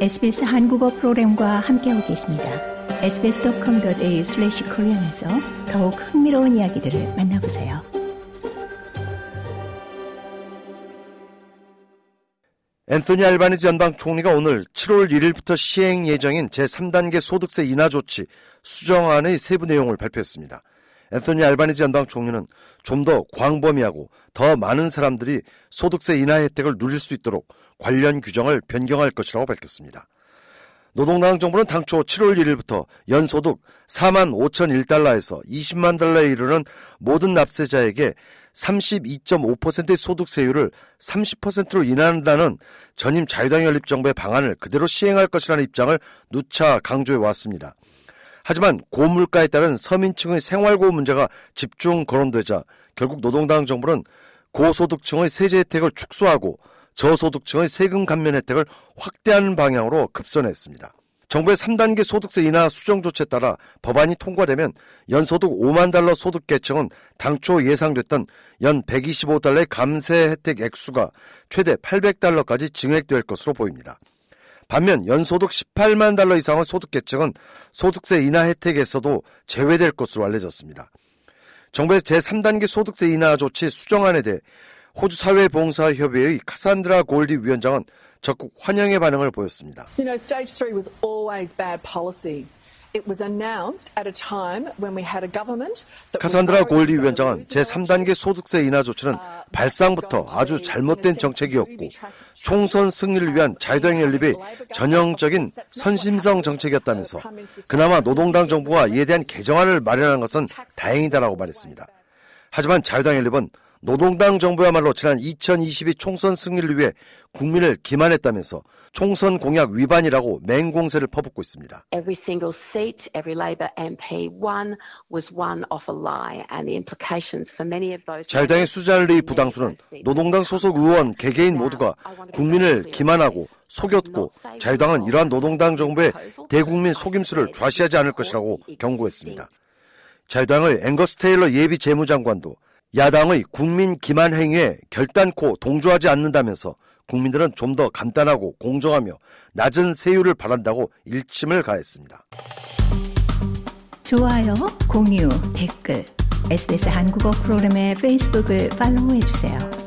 SBS 한국어 프로그램과 함께하고 계십니다. sbs.com.au/korean에서 더욱 흥미로운 이야기들을 만나보세요. 앤소니 알바니지 연방 총리가 오늘 7월 1일부터 시행 예정인 제3단계 소득세 인하 조치 수정안의 세부 내용을 발표했습니다. 앤소니 알바니지 연방 총리는 좀 더 광범위하고 더 많은 사람들이 소득세 인하 혜택을 누릴 수 있도록 관련 규정을 변경할 것이라고 밝혔습니다. 노동당 정부는 당초 7월 1일부터 연소득 4만 5,001달러에서 20만 달러에 이르는 모든 납세자에게 32.5%의 소득세율을 30%로 인하한다는 전임 자유당 연립정부의 방안을 그대로 시행할 것이라는 입장을 누차 강조해 왔습니다. 하지만 고물가에 따른 서민층의 생활고 문제가 집중 거론되자 결국 노동당 정부는 고소득층의 세제 혜택을 축소하고 저소득층의 세금 감면 혜택을 확대하는 방향으로 급선했습니다. 정부의 3단계 소득세 인하 수정 조치에 따라 법안이 통과되면 연소득 5만 달러 소득 계층은 당초 예상됐던 연 125달러의 감세 혜택 액수가 최대 800달러까지 증액될 것으로 보입니다. 반면 연소득 18만 달러 이상의 소득 계층은 소득세 인하 혜택에서도 제외될 것으로 알려졌습니다. 정부의 제3단계 소득세 인하 조치 수정안에 대해 호주 사회봉사협의회의 카산드라 골디 위원장은 적극 환영의 반응을 보였습니다. You know, stage three was always bad policy. It was announced at a time when we had a government 카산드라 골디 위원장은 제3단계 소득세 인하 조치는 발상부터 아주 잘못된 정책이었고 총선 승리를 위한 자유당 연립의 전형적인 선심성 정책이었다면서 그나마 노동당 정부가 이에 대한 개정안을 마련한 것은 다행이다라고 말했습니다. 하지만 자유당 연립은 노동당 정부야말로 지난 2022 총선 승리를 위해 국민을 기만했다면서 총선 공약 위반이라고 맹공세를 퍼붓고 있습니다. Every single seat every Labor MP won was won off a lie and the implications for many of those 자유당의 수잘리 부당수는 노동당 소속 의원 개개인 모두가 국민을 기만하고 속였고 자유당은 이러한 노동당 정부의 대국민 속임수를 좌시하지 않을 것이라고 경고했습니다. 자유당의 앵거스 테일러 예비 재무장관도 야당의 국민 기만 행위에 결단코 동조하지 않는다면서 국민들은 좀 더 간단하고 공정하며 낮은 세율을 바란다고 일침을 가했습니다. 좋아요, 공유, 댓글, SBS 한국어 프로그램의 페이스북을 팔로우해 주세요.